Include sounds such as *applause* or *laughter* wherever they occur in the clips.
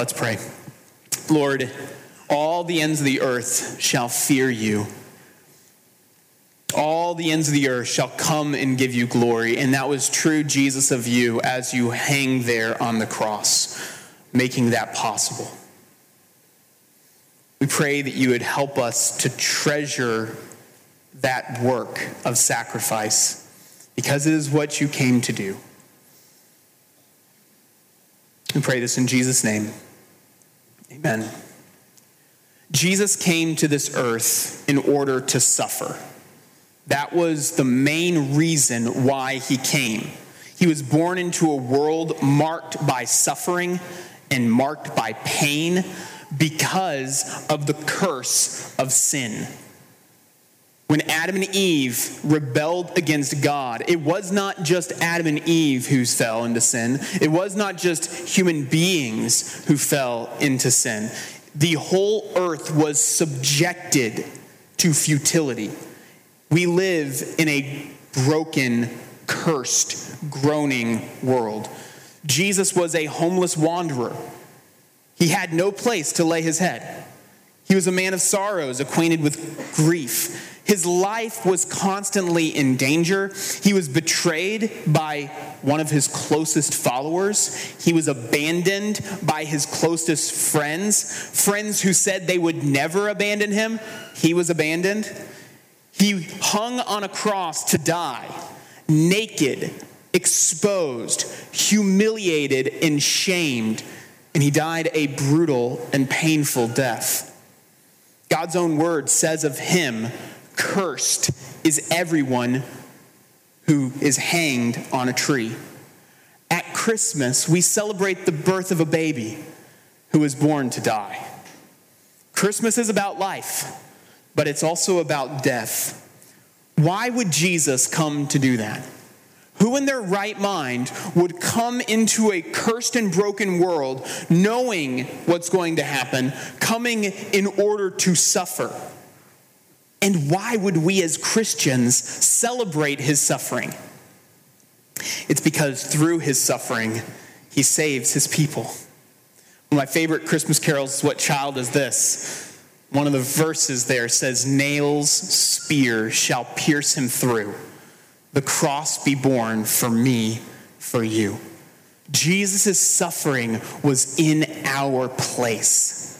Let's pray. Lord, all the ends of the earth shall fear you. All the ends of the earth shall come and give you glory. And that was true, Jesus, of you as you hang there on the cross, making that possible. We pray that you would help us to treasure that work of sacrifice because it is what you came to do. We pray this in Jesus' name. Amen. Jesus came to this earth in order to suffer. That was the main reason why he came. He was born into a world marked by suffering and marked by pain because of the curse of sin. When Adam and Eve rebelled against God, it was not just Adam and Eve who fell into sin. It was not just human beings who fell into sin. The whole earth was subjected to futility. We live in a broken, cursed, groaning world. Jesus was a homeless wanderer. He had no place to lay his head. He was a man of sorrows, acquainted with grief. His life was constantly in danger. He was betrayed by one of his closest followers. He was abandoned by his closest friends, friends who said they would never abandon him. He was abandoned. He hung on a cross to die, naked, exposed, humiliated, and shamed, and he died a brutal and painful death. God's own word says of him, Cursed is everyone who is hanged on a tree. At Christmas, we celebrate the birth of a baby who was born to die. Christmas is about life, but it's also about death. Why would Jesus come to do that? Who in their right mind would come into a cursed and broken world knowing what's going to happen, coming in order to suffer? And why would we as Christians celebrate his suffering? It's because through his suffering, he saves his people. One of my favorite Christmas carols is What Child Is This? One of the verses there says, Nails, spear shall pierce him through. The cross be borne for me, for you. Jesus' suffering was in our place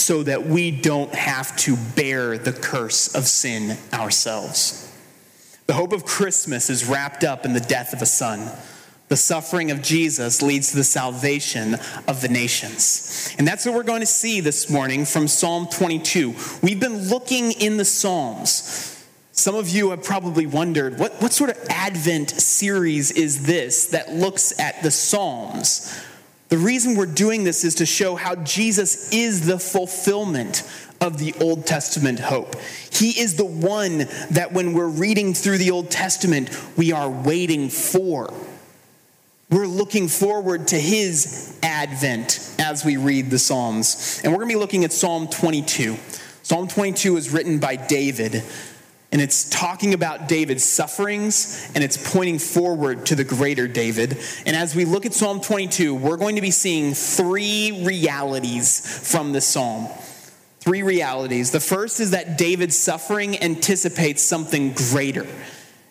so that we don't have to bear the curse of sin ourselves. The hope of Christmas is wrapped up in the death of a son. The suffering of Jesus leads to the salvation of the nations. And that's what we're going to see this morning from Psalm 22. We've been looking in the Psalms. Some of you have probably wondered what, what sort of Advent series is this that looks at the Psalms? The reason we're doing this is to show how Jesus is the fulfillment of the Old Testament hope. He is the one that when we're reading through the Old Testament, we are waiting for. We're looking forward to his advent as we read the Psalms. And we're going to be looking at Psalm 22. Psalm 22 is written by David. And it's talking about David's sufferings and it's pointing forward to the greater David. And as we look at Psalm 22, we're going to be seeing three realities from the psalm. Three realities. The first is that David's suffering anticipates something greater,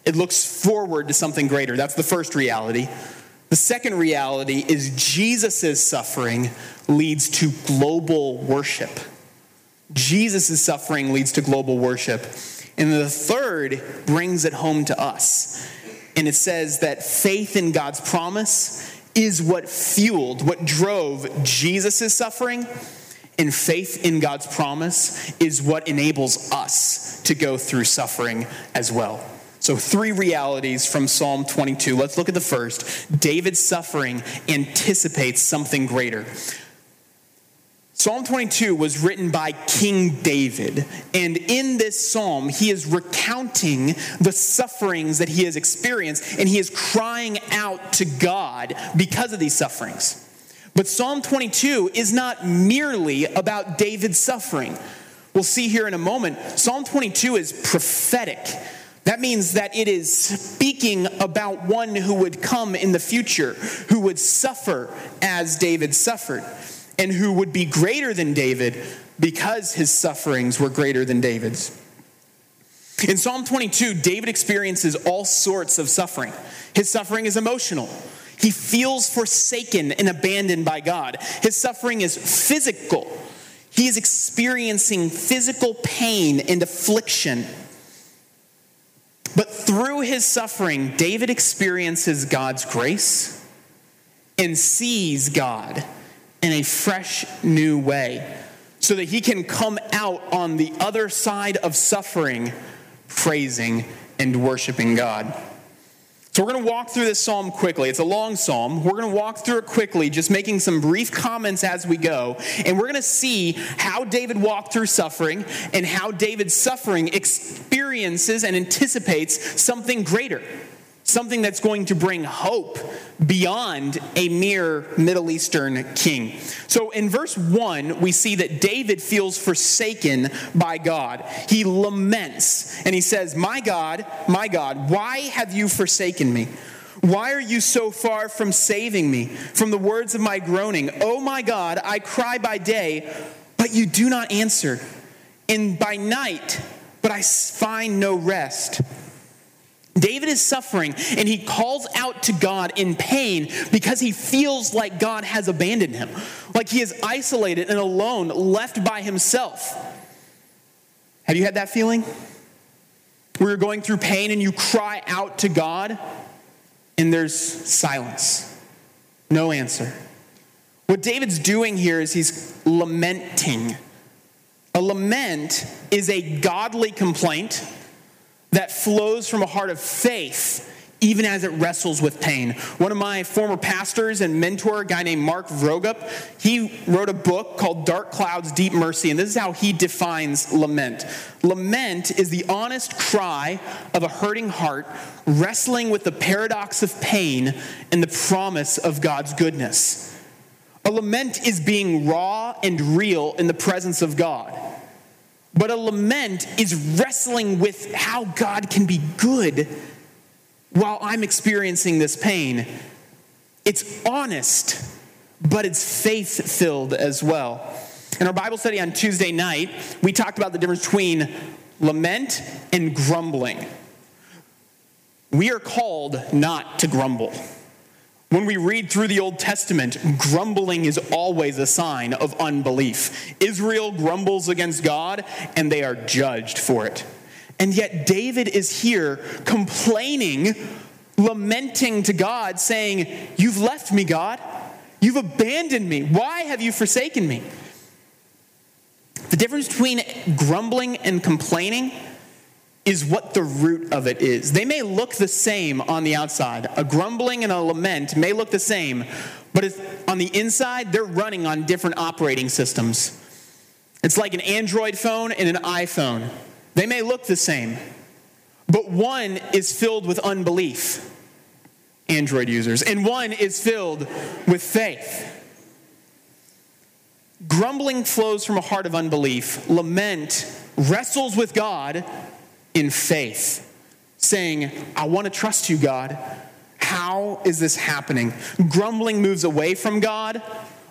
it looks forward to something greater. That's the first reality. The second reality is Jesus' suffering leads to global worship. Jesus' suffering leads to global worship. And the third brings it home to us. And it says that faith in God's promise is what fueled, what drove Jesus' suffering. And faith in God's promise is what enables us to go through suffering as well. So, three realities from Psalm 22. Let's look at the first. David's suffering anticipates something greater. Psalm 22 was written by King David. And in this psalm, he is recounting the sufferings that he has experienced, and he is crying out to God because of these sufferings. But Psalm 22 is not merely about David's suffering. We'll see here in a moment. Psalm 22 is prophetic. That means that it is speaking about one who would come in the future, who would suffer as David suffered. And who would be greater than David because his sufferings were greater than David's. In Psalm 22, David experiences all sorts of suffering. His suffering is emotional. He feels forsaken and abandoned by God. His suffering is physical. He is experiencing physical pain and affliction. But through his suffering, David experiences God's grace and sees God in a fresh new way so that he can come out on the other side of suffering praising and worshiping God. So we're going to walk through this psalm quickly. It's a long psalm. We're going to walk through it quickly, just making some brief comments as we go. And we're going to see how David walked through suffering and how David's suffering experiences and anticipates something greater something that's going to bring hope beyond a mere Middle Eastern king. So in verse 1, we see that David feels forsaken by God. He laments and he says, My God, my God, why have you forsaken me? Why are you so far from saving me from the words of my groaning? Oh my God, I cry by day, but you do not answer, and by night, but I find no rest. David is suffering and he calls out to God in pain because he feels like God has abandoned him, like he is isolated and alone, left by himself. Have you had that feeling? Where you're going through pain and you cry out to God and there's silence, no answer. What David's doing here is he's lamenting. A lament is a godly complaint that flows from a heart of faith even as it wrestles with pain. One of my former pastors and mentor, a guy named Mark Vroegop, he wrote a book called Dark Clouds, Deep Mercy, and this is how he defines lament. Lament is the honest cry of a hurting heart wrestling with the paradox of pain and the promise of God's goodness. A lament is being raw and real in the presence of God. But a lament is wrestling with how God can be good while I'm experiencing this pain. It's honest, but it's faith filled as well. In our Bible study on Tuesday night, we talked about the difference between lament and grumbling. We are called not to grumble. When we read through the Old Testament, grumbling is always a sign of unbelief. Israel grumbles against God, and they are judged for it. And yet, David is here complaining, lamenting to God, saying, You've left me, God. You've abandoned me. Why have you forsaken me? The difference between grumbling and complaining is what the root of it is. They may look the same on the outside. A grumbling and a lament may look the same, but on the inside, they're running on different operating systems. It's like an Android phone and an iPhone. They may look the same, but one is filled with unbelief, Android users, and one is filled with faith. Grumbling flows from a heart of unbelief. Lament wrestles with God in faith, saying, I want to trust you, God. How is this happening? Grumbling moves away from God.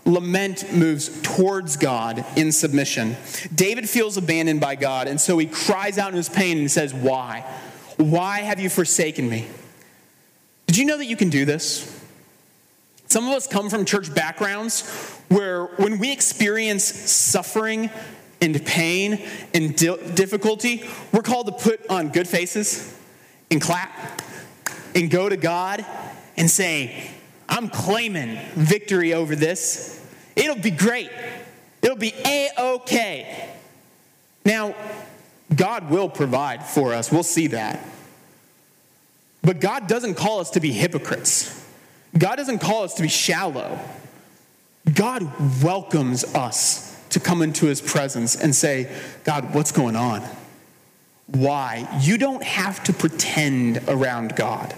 Lament moves towards God in submission. David feels abandoned by God, and so he cries out in his pain and says, Why? Why have you forsaken me? Did you know that you can do this? Some of us come from church backgrounds where when we experience suffering and pain and di- difficulty, we're called to put on good faces and clap and go to God and say, I'm claiming victory over this. It'll be great. It'll be a okay. Now, God will provide for us. We'll see that. But God doesn't call us to be hypocrites. God doesn't call us to be shallow. God welcomes us to come into his presence and say, God, what's going on? Why? You don't have to pretend around God.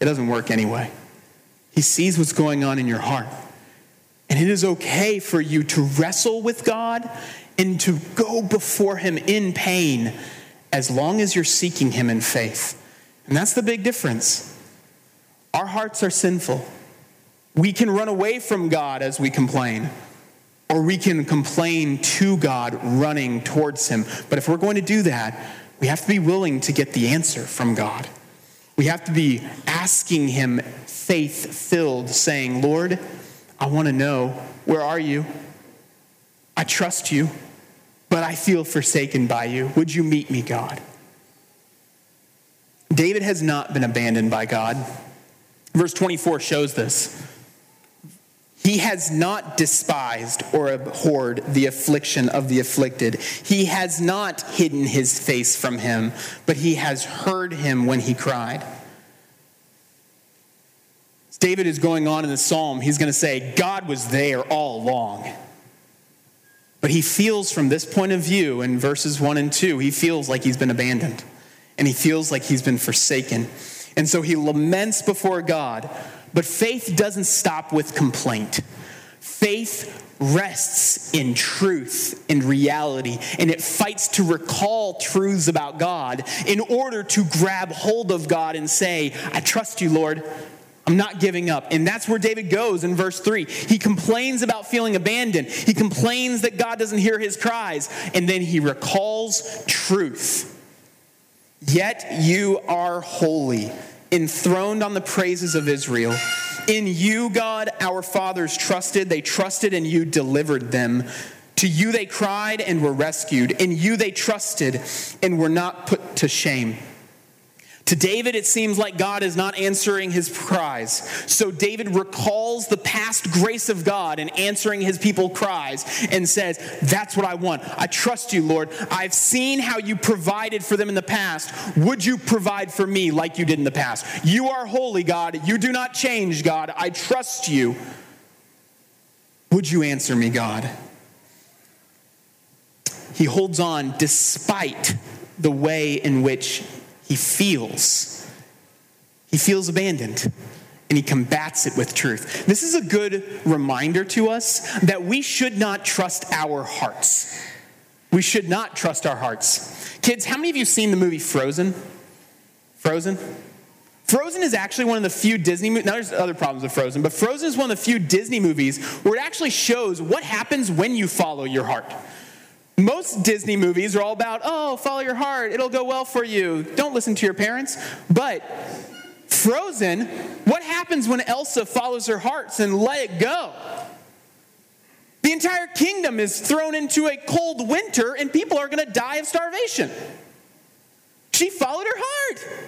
It doesn't work anyway. He sees what's going on in your heart. And it is okay for you to wrestle with God and to go before him in pain as long as you're seeking him in faith. And that's the big difference. Our hearts are sinful. We can run away from God as we complain or we can complain to God running towards Him. But if we're going to do that, we have to be willing to get the answer from God. We have to be asking Him faith filled, saying, Lord, I want to know, where are you? I trust you, but I feel forsaken by you. Would you meet me, God? David has not been abandoned by God. Verse 24 shows this. He has not despised or abhorred the affliction of the afflicted. He has not hidden his face from him, but he has heard him when he cried. David is going on in the psalm, he's going to say, God was there all along. But he feels from this point of view in verses 1 and 2, he feels like he's been abandoned and he feels like he's been forsaken. And so he laments before God. But faith doesn't stop with complaint. Faith rests in truth and reality, and it fights to recall truths about God in order to grab hold of God and say, I trust you, Lord. I'm not giving up. And that's where David goes in verse 3. He complains about feeling abandoned. He complains that God doesn't hear his cries. And then he recalls truth. Yet you are holy, enthroned on the praises of Israel. In you, God, our fathers trusted. They trusted, and you delivered them. To you they cried and were rescued. In you they trusted and were not put to shame. To David, it seems like God is not answering his cries. So David recalls the past grace of God in answering his people's cries and says, That's what I want. I trust you, Lord. I've seen how you provided for them in the past. Would you provide for me like you did in the past? You are holy, God. You do not change, God. I trust you. Would you answer me, God? He holds on despite the way in which he feels. He feels abandoned and he combats it with truth. This is a good reminder to us that we should not trust our hearts. We should not trust our hearts. Kids, how many of you seen the movie Frozen? Frozen? Frozen is actually one of the few Disney movies. Now, there's other problems with Frozen, but Frozen is one of the few Disney movies where it actually shows what happens when you follow your heart. Most Disney movies are all about, oh, follow your heart, it'll go well for you. Don't listen to your parents. But Frozen, what happens when Elsa follows her hearts and let it go? The entire kingdom is thrown into a cold winter and people are going to die of starvation. She followed her heart.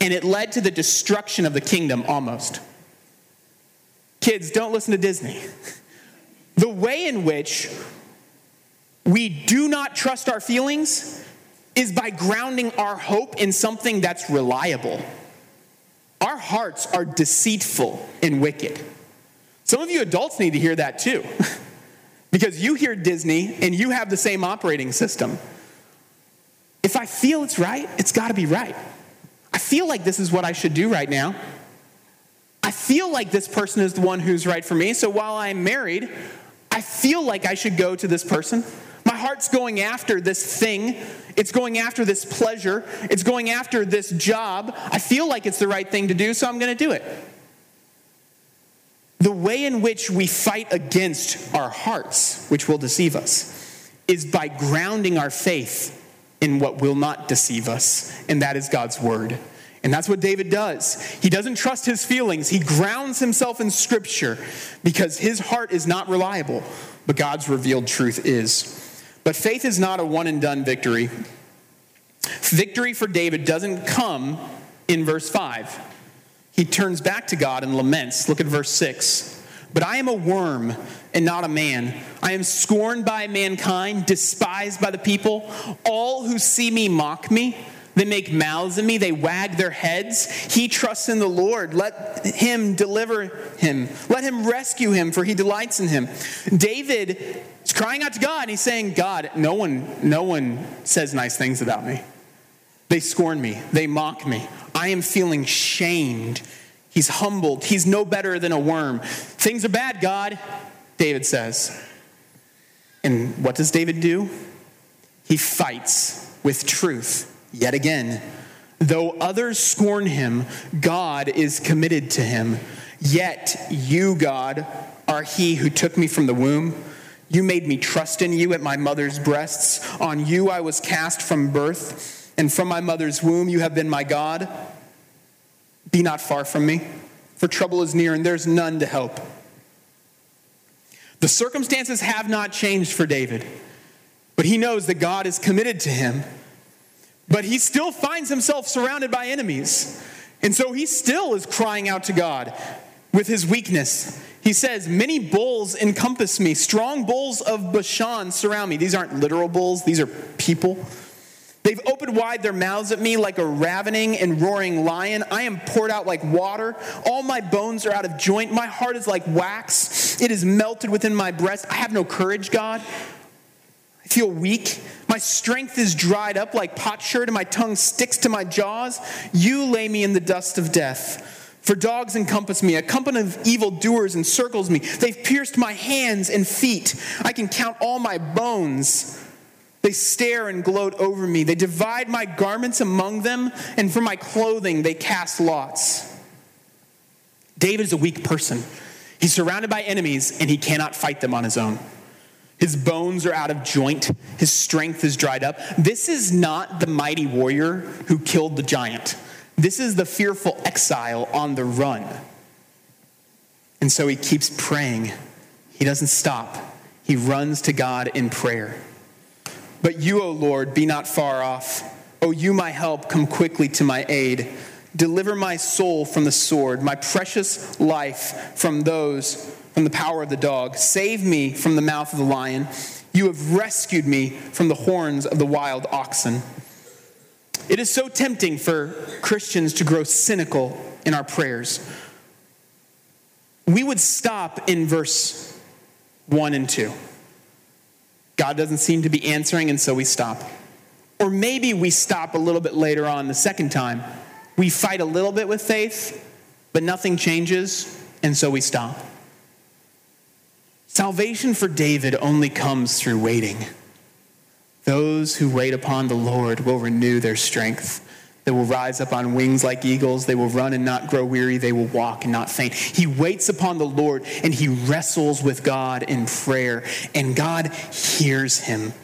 And it led to the destruction of the kingdom almost. Kids, don't listen to Disney. *laughs* The way in which we do not trust our feelings is by grounding our hope in something that's reliable. Our hearts are deceitful and wicked. Some of you adults need to hear that too, *laughs* because you hear Disney and you have the same operating system. If I feel it's right, it's got to be right. I feel like this is what I should do right now. I feel like this person is the one who's right for me, so while I'm married, I feel like I should go to this person. My heart's going after this thing. It's going after this pleasure. It's going after this job. I feel like it's the right thing to do, so I'm going to do it. The way in which we fight against our hearts, which will deceive us, is by grounding our faith in what will not deceive us, and that is God's word. And that's what David does. He doesn't trust his feelings. He grounds himself in Scripture because his heart is not reliable, but God's revealed truth is. But faith is not a one and done victory. Victory for David doesn't come in verse 5. He turns back to God and laments. Look at verse 6. But I am a worm and not a man. I am scorned by mankind, despised by the people. All who see me mock me. They make mouths at me, they wag their heads. He trusts in the Lord. Let him deliver him. Let him rescue him, for he delights in him. David crying out to God, and he's saying, God, no one, no one says nice things about me. They scorn me, they mock me. I am feeling shamed. He's humbled. He's no better than a worm. Things are bad, God, David says. And what does David do? He fights with truth Yet again, though others scorn him, God is committed to him. Yet you, God, are he who took me from the womb. You made me trust in you at my mother's breasts. On you I was cast from birth, and from my mother's womb you have been my God. Be not far from me, for trouble is near, and there's none to help. The circumstances have not changed for David, but he knows that God is committed to him. But he still finds himself surrounded by enemies. And so he still is crying out to God with his weakness. He says, Many bulls encompass me, strong bulls of Bashan surround me. These aren't literal bulls, these are people. They've opened wide their mouths at me like a ravening and roaring lion. I am poured out like water. All my bones are out of joint. My heart is like wax. It is melted within my breast. I have no courage, God. I feel weak. My strength is dried up like potsherd, and my tongue sticks to my jaws. You lay me in the dust of death. For dogs encompass me, a company of evildoers encircles me. They've pierced my hands and feet. I can count all my bones. They stare and gloat over me. They divide my garments among them, and for my clothing they cast lots. David is a weak person. He's surrounded by enemies, and he cannot fight them on his own. His bones are out of joint. His strength is dried up. This is not the mighty warrior who killed the giant. This is the fearful exile on the run. And so he keeps praying. He doesn't stop. He runs to God in prayer. But you, O Lord, be not far off. O you, my help, come quickly to my aid. Deliver my soul from the sword, my precious life from those, from the power of the dog. Save me from the mouth of the lion. You have rescued me from the horns of the wild oxen. It is so tempting for Christians to grow cynical in our prayers. We would stop in verse 1 and 2. God doesn't seem to be answering, and so we stop. Or maybe we stop a little bit later on the second time. We fight a little bit with faith, but nothing changes, and so we stop. Salvation for David only comes through waiting. Those who wait upon the Lord will renew their strength. They will rise up on wings like eagles. They will run and not grow weary. They will walk and not faint. He waits upon the Lord and he wrestles with God in prayer, and God hears him.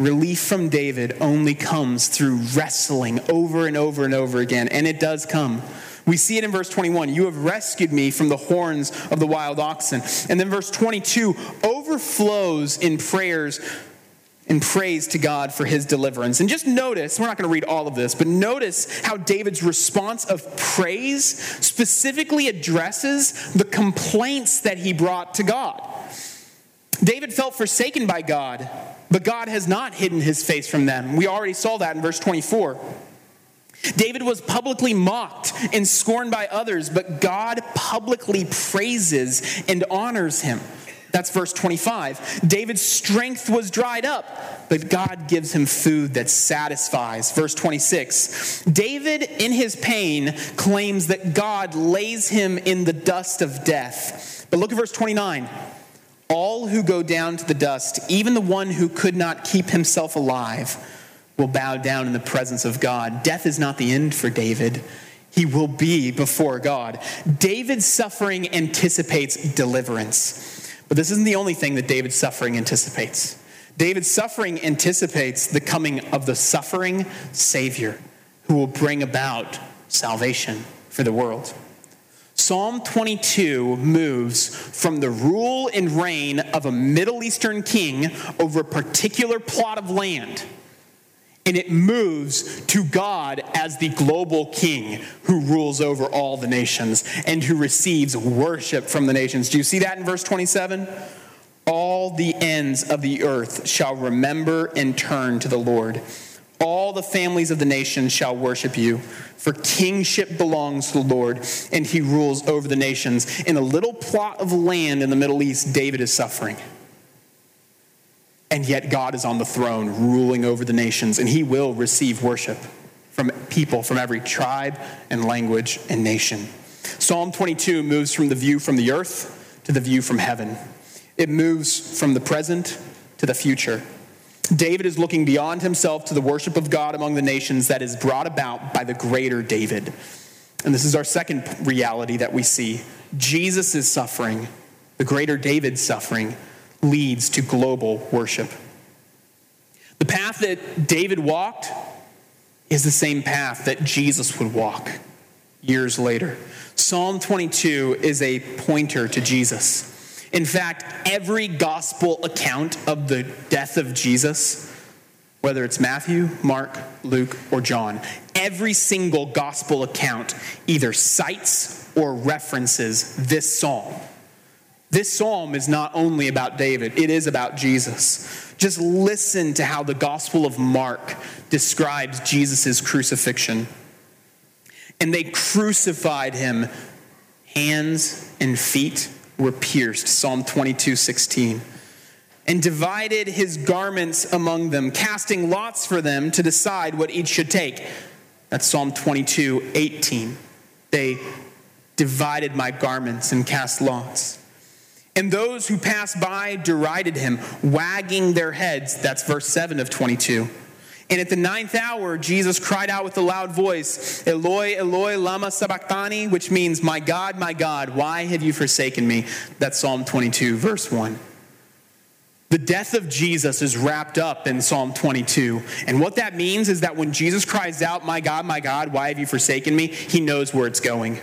Relief from David only comes through wrestling over and over and over again, and it does come. We see it in verse 21. You have rescued me from the horns of the wild oxen. And then verse 22 overflows in prayers and praise to God for his deliverance. And just notice, we're not going to read all of this, but notice how David's response of praise specifically addresses the complaints that he brought to God. David felt forsaken by God, but God has not hidden his face from them. We already saw that in verse 24. David was publicly mocked and scorned by others, but God publicly praises and honors him. That's verse 25. David's strength was dried up, but God gives him food that satisfies. Verse 26. David, in his pain, claims that God lays him in the dust of death. But look at verse 29. All who go down to the dust, even the one who could not keep himself alive, will bow down in the presence of God. Death is not the end for David. He will be before God. David's suffering anticipates deliverance. But this isn't the only thing that David's suffering anticipates. David's suffering anticipates the coming of the suffering Savior who will bring about salvation for the world. Psalm 22 moves from the rule and reign of a Middle Eastern king over a particular plot of land and it moves to God as the global king who rules over all the nations and who receives worship from the nations. Do you see that in verse 27? All the ends of the earth shall remember and turn to the Lord. All the families of the nations shall worship you, for kingship belongs to the Lord, and he rules over the nations. In a little plot of land in the Middle East, David is suffering. And yet, God is on the throne, ruling over the nations, and he will receive worship from people from every tribe and language and nation. Psalm 22 moves from the view from the earth to the view from heaven, it moves from the present to the future. David is looking beyond himself to the worship of God among the nations that is brought about by the greater David. And this is our second reality that we see Jesus suffering, the greater David's suffering leads to global worship. The path that David walked is the same path that Jesus would walk years later. Psalm 22 is a pointer to Jesus. In fact, every gospel account of the death of Jesus, whether it's Matthew, Mark, Luke, or John, every single gospel account either cites or references this psalm. This psalm is not only about David, it is about Jesus. Just listen to how the Gospel of Mark describes Jesus' crucifixion. And they crucified him, hands and feet were pierced. Psalm 22 16. And divided his garments among them, casting lots for them to decide what each should take. That's Psalm 22 18. They divided my garments and cast lots. And those who passed by derided him, wagging their heads. That's verse 7 of 22. And at the ninth hour, Jesus cried out with a loud voice, Eloi, Eloi, lama sabachthani, which means, My God, my God, why have you forsaken me? That's Psalm 22, verse 1. The death of Jesus is wrapped up in Psalm 22. And what that means is that when Jesus cries out, My God, my God, why have you forsaken me? He knows where it's going.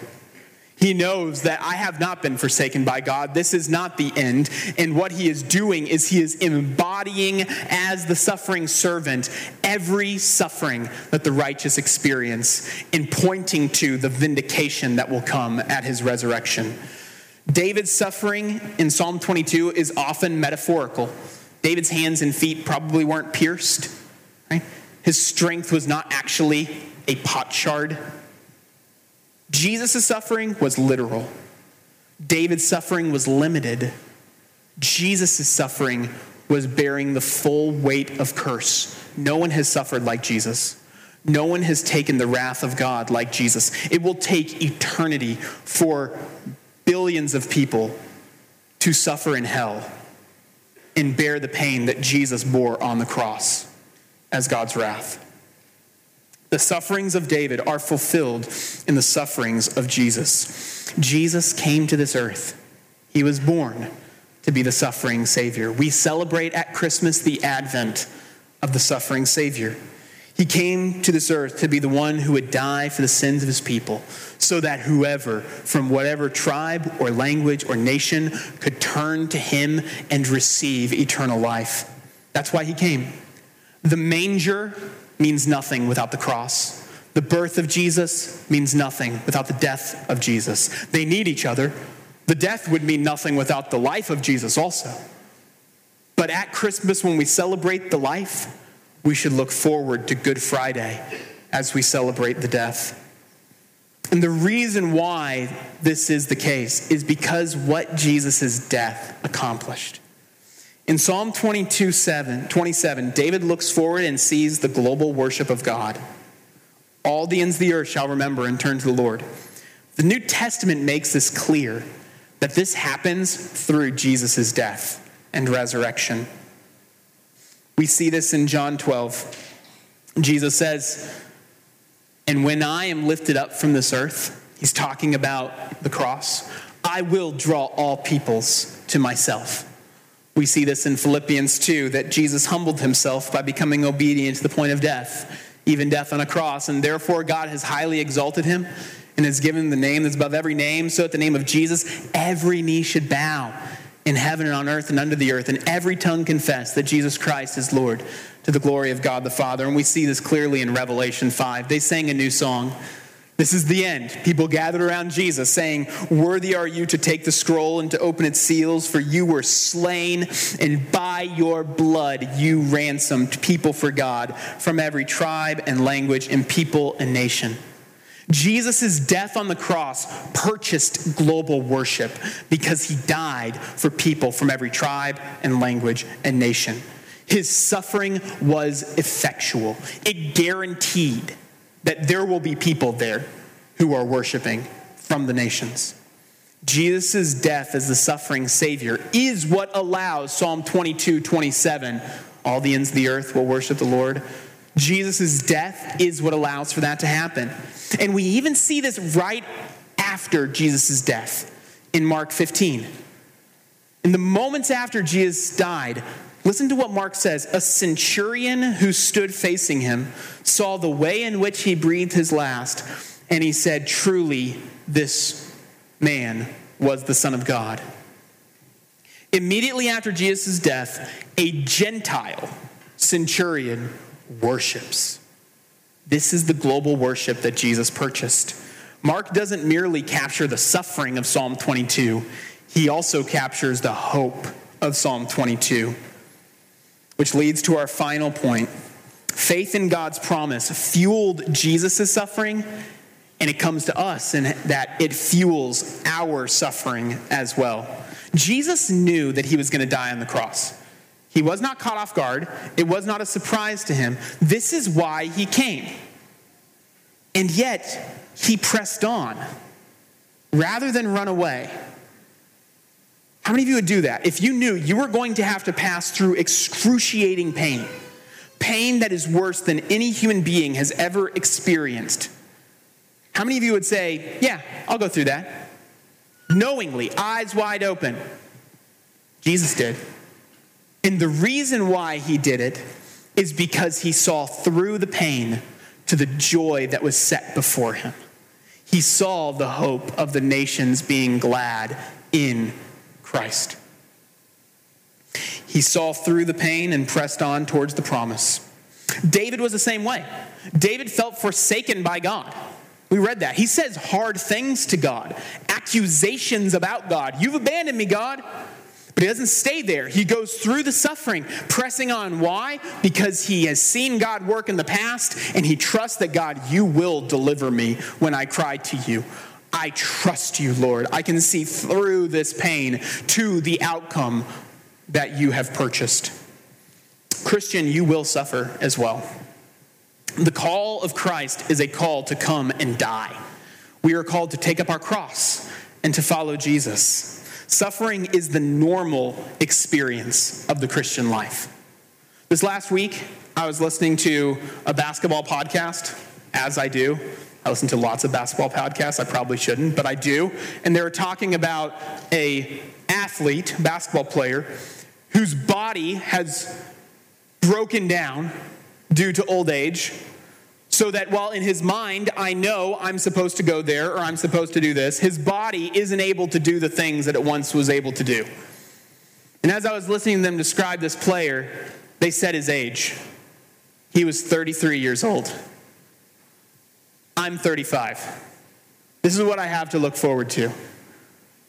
He knows that I have not been forsaken by God. This is not the end. And what he is doing is he is embodying as the suffering servant every suffering that the righteous experience in pointing to the vindication that will come at his resurrection. David's suffering in Psalm 22 is often metaphorical. David's hands and feet probably weren't pierced. Right? His strength was not actually a potsherd Jesus' suffering was literal. David's suffering was limited. Jesus' suffering was bearing the full weight of curse. No one has suffered like Jesus. No one has taken the wrath of God like Jesus. It will take eternity for billions of people to suffer in hell and bear the pain that Jesus bore on the cross as God's wrath. The sufferings of David are fulfilled in the sufferings of Jesus. Jesus came to this earth. He was born to be the suffering Savior. We celebrate at Christmas the advent of the suffering Savior. He came to this earth to be the one who would die for the sins of his people, so that whoever, from whatever tribe or language or nation, could turn to him and receive eternal life. That's why he came. The manger means nothing without the cross. The birth of Jesus means nothing without the death of Jesus. They need each other. The death would mean nothing without the life of Jesus also. But at Christmas, when we celebrate the life, we should look forward to Good Friday as we celebrate the death. And the reason why this is the case is because what Jesus' death accomplished. In Psalm 22, 7, 27, David looks forward and sees the global worship of God. All the ends of the earth shall remember and turn to the Lord. The New Testament makes this clear that this happens through Jesus' death and resurrection. We see this in John 12. Jesus says, And when I am lifted up from this earth, he's talking about the cross, I will draw all peoples to myself. We see this in Philippians 2 that Jesus humbled himself by becoming obedient to the point of death, even death on a cross. And therefore, God has highly exalted him and has given him the name that's above every name. So, at the name of Jesus, every knee should bow in heaven and on earth and under the earth, and every tongue confess that Jesus Christ is Lord to the glory of God the Father. And we see this clearly in Revelation 5. They sang a new song. This is the end. People gathered around Jesus saying, Worthy are you to take the scroll and to open its seals, for you were slain, and by your blood you ransomed people for God from every tribe and language and people and nation. Jesus' death on the cross purchased global worship because he died for people from every tribe and language and nation. His suffering was effectual, it guaranteed that there will be people there who are worshiping from the nations. Jesus' death as the suffering Savior is what allows Psalm 22 27, all the ends of the earth will worship the Lord. Jesus' death is what allows for that to happen. And we even see this right after Jesus' death in Mark 15. In the moments after Jesus died, listen to what Mark says. A centurion who stood facing him saw the way in which he breathed his last, and he said, Truly, this man was the Son of God. Immediately after Jesus' death, a Gentile centurion worships. This is the global worship that Jesus purchased. Mark doesn't merely capture the suffering of Psalm 22, he also captures the hope of Psalm 22, which leads to our final point. Faith in God's promise fueled Jesus' suffering, and it comes to us in that it fuels our suffering as well. Jesus knew that he was going to die on the cross. He was not caught off guard. It was not a surprise to him. This is why he came. And yet, he pressed on rather than run away. How many of you would do that? If you knew you were going to have to pass through excruciating pain, pain that is worse than any human being has ever experienced, how many of you would say, Yeah, I'll go through that? Knowingly, eyes wide open. Jesus did. And the reason why he did it is because he saw through the pain to the joy that was set before him. He saw the hope of the nations being glad in Christ. He saw through the pain and pressed on towards the promise. David was the same way. David felt forsaken by God. We read that. He says hard things to God, accusations about God. You've abandoned me, God. But he doesn't stay there. He goes through the suffering, pressing on. Why? Because he has seen God work in the past and he trusts that God, you will deliver me when I cry to you. I trust you, Lord. I can see through this pain to the outcome that you have purchased. Christian, you will suffer as well. The call of Christ is a call to come and die. We are called to take up our cross and to follow Jesus. Suffering is the normal experience of the Christian life. This last week, I was listening to a basketball podcast, as I do. I listen to lots of basketball podcasts. I probably shouldn't, but I do. And they were talking about a athlete, basketball player, whose body has broken down due to old age so that while in his mind I know I'm supposed to go there or I'm supposed to do this, his body isn't able to do the things that it once was able to do. And as I was listening to them describe this player, they said his age. He was 33 years old. I'm 35. This is what I have to look forward to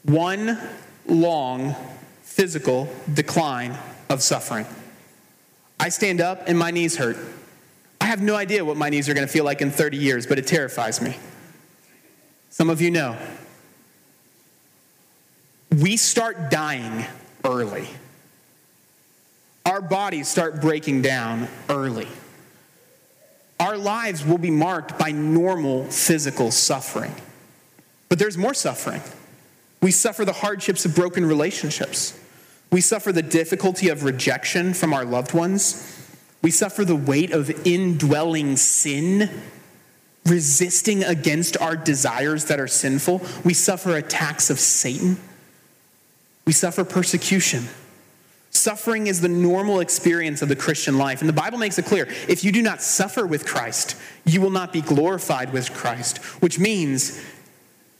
one long physical decline of suffering. I stand up and my knees hurt. I have no idea what my knees are going to feel like in 30 years, but it terrifies me. Some of you know. We start dying early. Our bodies start breaking down early. Our lives will be marked by normal physical suffering. But there's more suffering. We suffer the hardships of broken relationships. We suffer the difficulty of rejection from our loved ones. We suffer the weight of indwelling sin, resisting against our desires that are sinful. We suffer attacks of Satan. We suffer persecution. Suffering is the normal experience of the Christian life. And the Bible makes it clear if you do not suffer with Christ, you will not be glorified with Christ, which means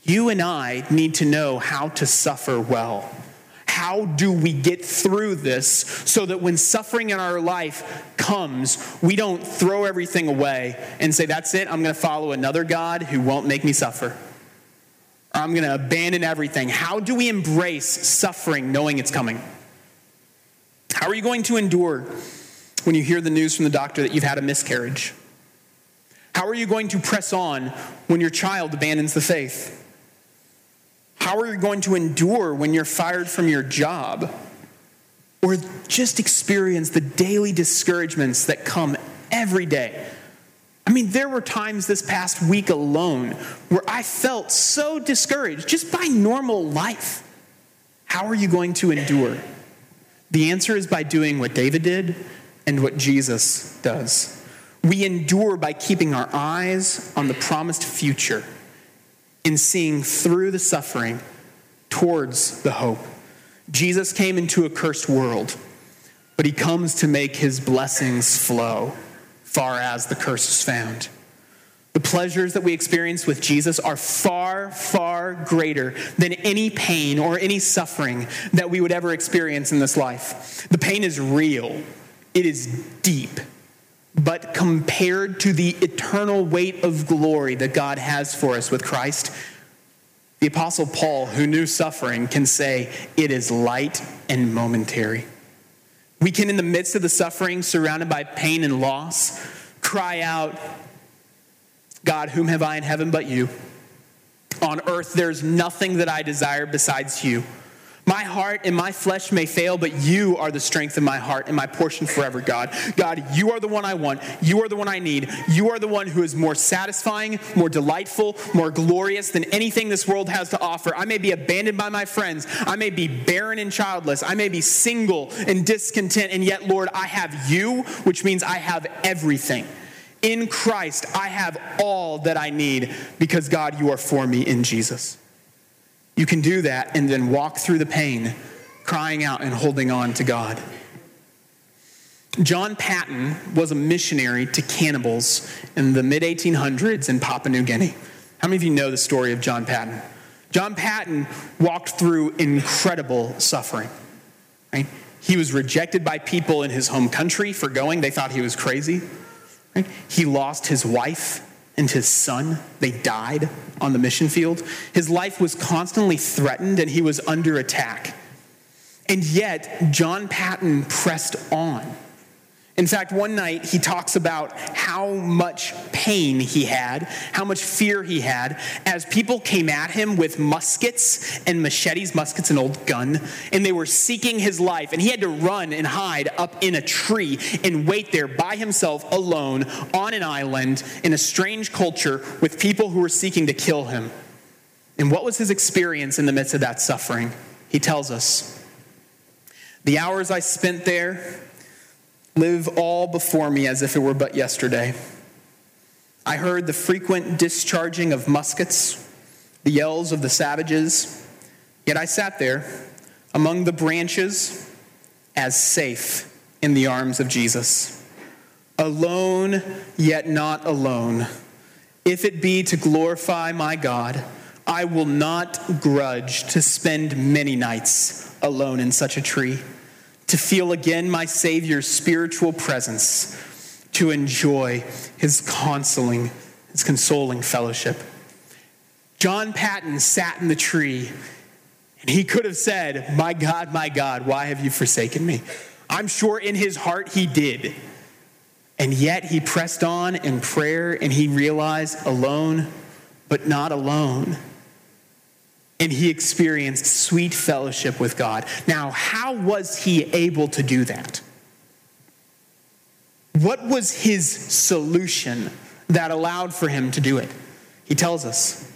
you and I need to know how to suffer well how do we get through this so that when suffering in our life comes, we don't throw everything away and say, That's it, I'm going to follow another God who won't make me suffer. I'm going to abandon everything. How do we embrace suffering knowing it's coming? How are you going to endure when you hear the news from the doctor that you've had a miscarriage? How are you going to press on when your child abandons the faith? How are you going to endure when you're fired from your job? Or just experience the daily discouragements that come every day. I mean, there were times this past week alone where I felt so discouraged just by normal life. How are you going to endure? The answer is by doing what David did and what Jesus does. We endure by keeping our eyes on the promised future in seeing through the suffering towards the hope. Jesus came into a cursed world, but he comes to make his blessings flow far as the curse is found. The pleasures that we experience with Jesus are far, far greater than any pain or any suffering that we would ever experience in this life. The pain is real, it is deep. But compared to the eternal weight of glory that God has for us with Christ, the Apostle Paul, who knew suffering, can say, It is light and momentary. We can, in the midst of the suffering, surrounded by pain and loss, cry out, God, whom have I in heaven but you? On earth, there's nothing that I desire besides you. My heart and my flesh may fail, but you are the strength of my heart and my portion forever, God. God, you are the one I want. You are the one I need. You are the one who is more satisfying, more delightful, more glorious than anything this world has to offer. I may be abandoned by my friends. I may be barren and childless. I may be single and discontent. And yet, Lord, I have you, which means I have everything. In Christ, I have all that I need because, God, you are for me in Jesus. You can do that and then walk through the pain, crying out and holding on to God. John Paton was a missionary to cannibals in the mid 1800s in Papua New Guinea. How many of you know the story of John Paton? John Paton walked through incredible suffering. Right? He was rejected by people in his home country for going, they thought he was crazy. Right? He lost his wife and his son. They died on the mission field. His life was constantly threatened and he was under attack. And yet, John Paton pressed on. In fact, one night he talks about how much pain he had, how much fear he had, as people came at him with muskets and machetes. Muskets, an old gun, and they were seeking his life. And he had to run and hide up in a tree and wait there by himself, alone, on an island, in a strange culture with people who were seeking to kill him. And what was his experience in the midst of that suffering? He tells us The hours I spent there, live all before me as if it were but yesterday. I heard the frequent discharging of muskets, the yells of the savages, yet I sat there among the branches as safe in the arms of Jesus. Alone, yet not alone. If it be to glorify my God, I will not grudge to spend many nights alone in such a tree to feel again my Savior's spiritual presence, to enjoy his consoling, his consoling fellowship. John Paton sat in the tree, and he could have said, My God, my God, why have you forsaken me? I'm sure in his heart he did. And yet he pressed on in prayer and he realized alone, but not alone and he experienced sweet fellowship with God. Now, how was he able to do that? What was his solution that allowed for him to do it? He tells us.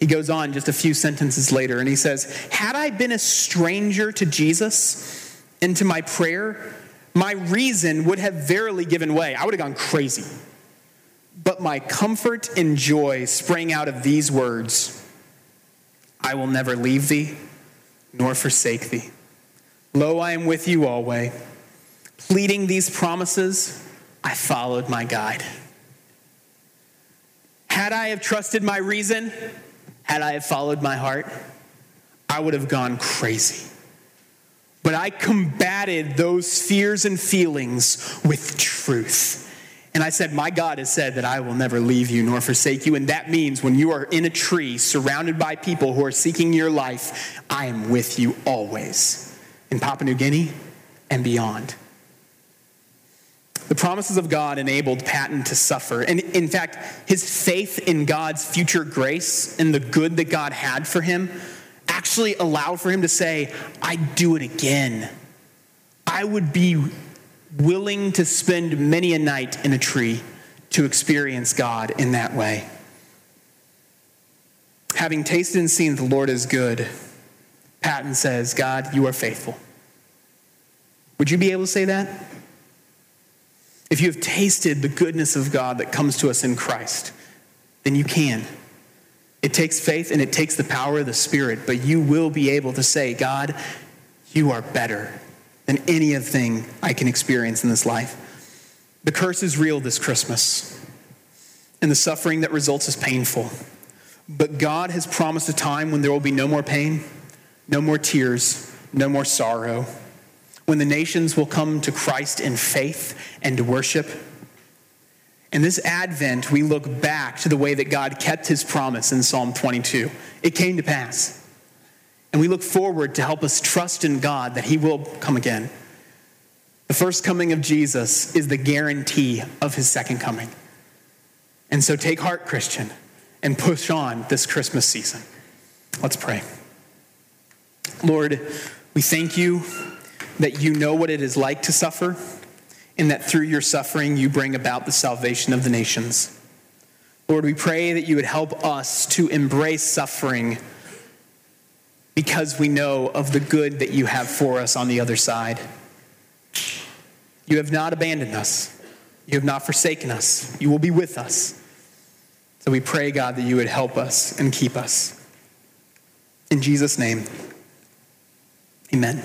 He goes on just a few sentences later and he says, Had I been a stranger to Jesus and to my prayer, my reason would have verily given way. I would have gone crazy. But my comfort and joy sprang out of these words I will never leave thee nor forsake thee. Lo, I am with you always. Pleading these promises, I followed my guide. Had I have trusted my reason, had I have followed my heart, I would have gone crazy. But I combated those fears and feelings with truth. And I said, My God has said that I will never leave you nor forsake you. And that means when you are in a tree surrounded by people who are seeking your life, I am with you always in Papua New Guinea and beyond. The promises of God enabled Paton to suffer. And in fact, his faith in God's future grace and the good that God had for him actually allowed for him to say, I'd do it again. I would be willing to spend many a night in a tree to experience God in that way. Having tasted and seen the Lord is good, Paton says, God, you are faithful. Would you be able to say that? If you have tasted the goodness of God that comes to us in Christ, then you can. It takes faith and it takes the power of the Spirit, but you will be able to say, God, You are better than any of thing I can experience in this life. The curse is real this Christmas, and the suffering that results is painful. But God has promised a time when there will be no more pain, no more tears, no more sorrow, when the nations will come to Christ in faith and worship. In this Advent, we look back to the way that God kept his promise in Psalm 22. It came to pass. And we look forward to help us trust in God that he will come again. The first coming of Jesus is the guarantee of his second coming. And so take heart, Christian, and push on this Christmas season. Let's pray. Lord, we thank you that you know what it is like to suffer, and that through your suffering you bring about the salvation of the nations. Lord, we pray that you would help us to embrace suffering because we know of the good that you have for us on the other side. You have not abandoned us, you have not forsaken us, you will be with us. So we pray, God, that you would help us and keep us. In Jesus' name, amen.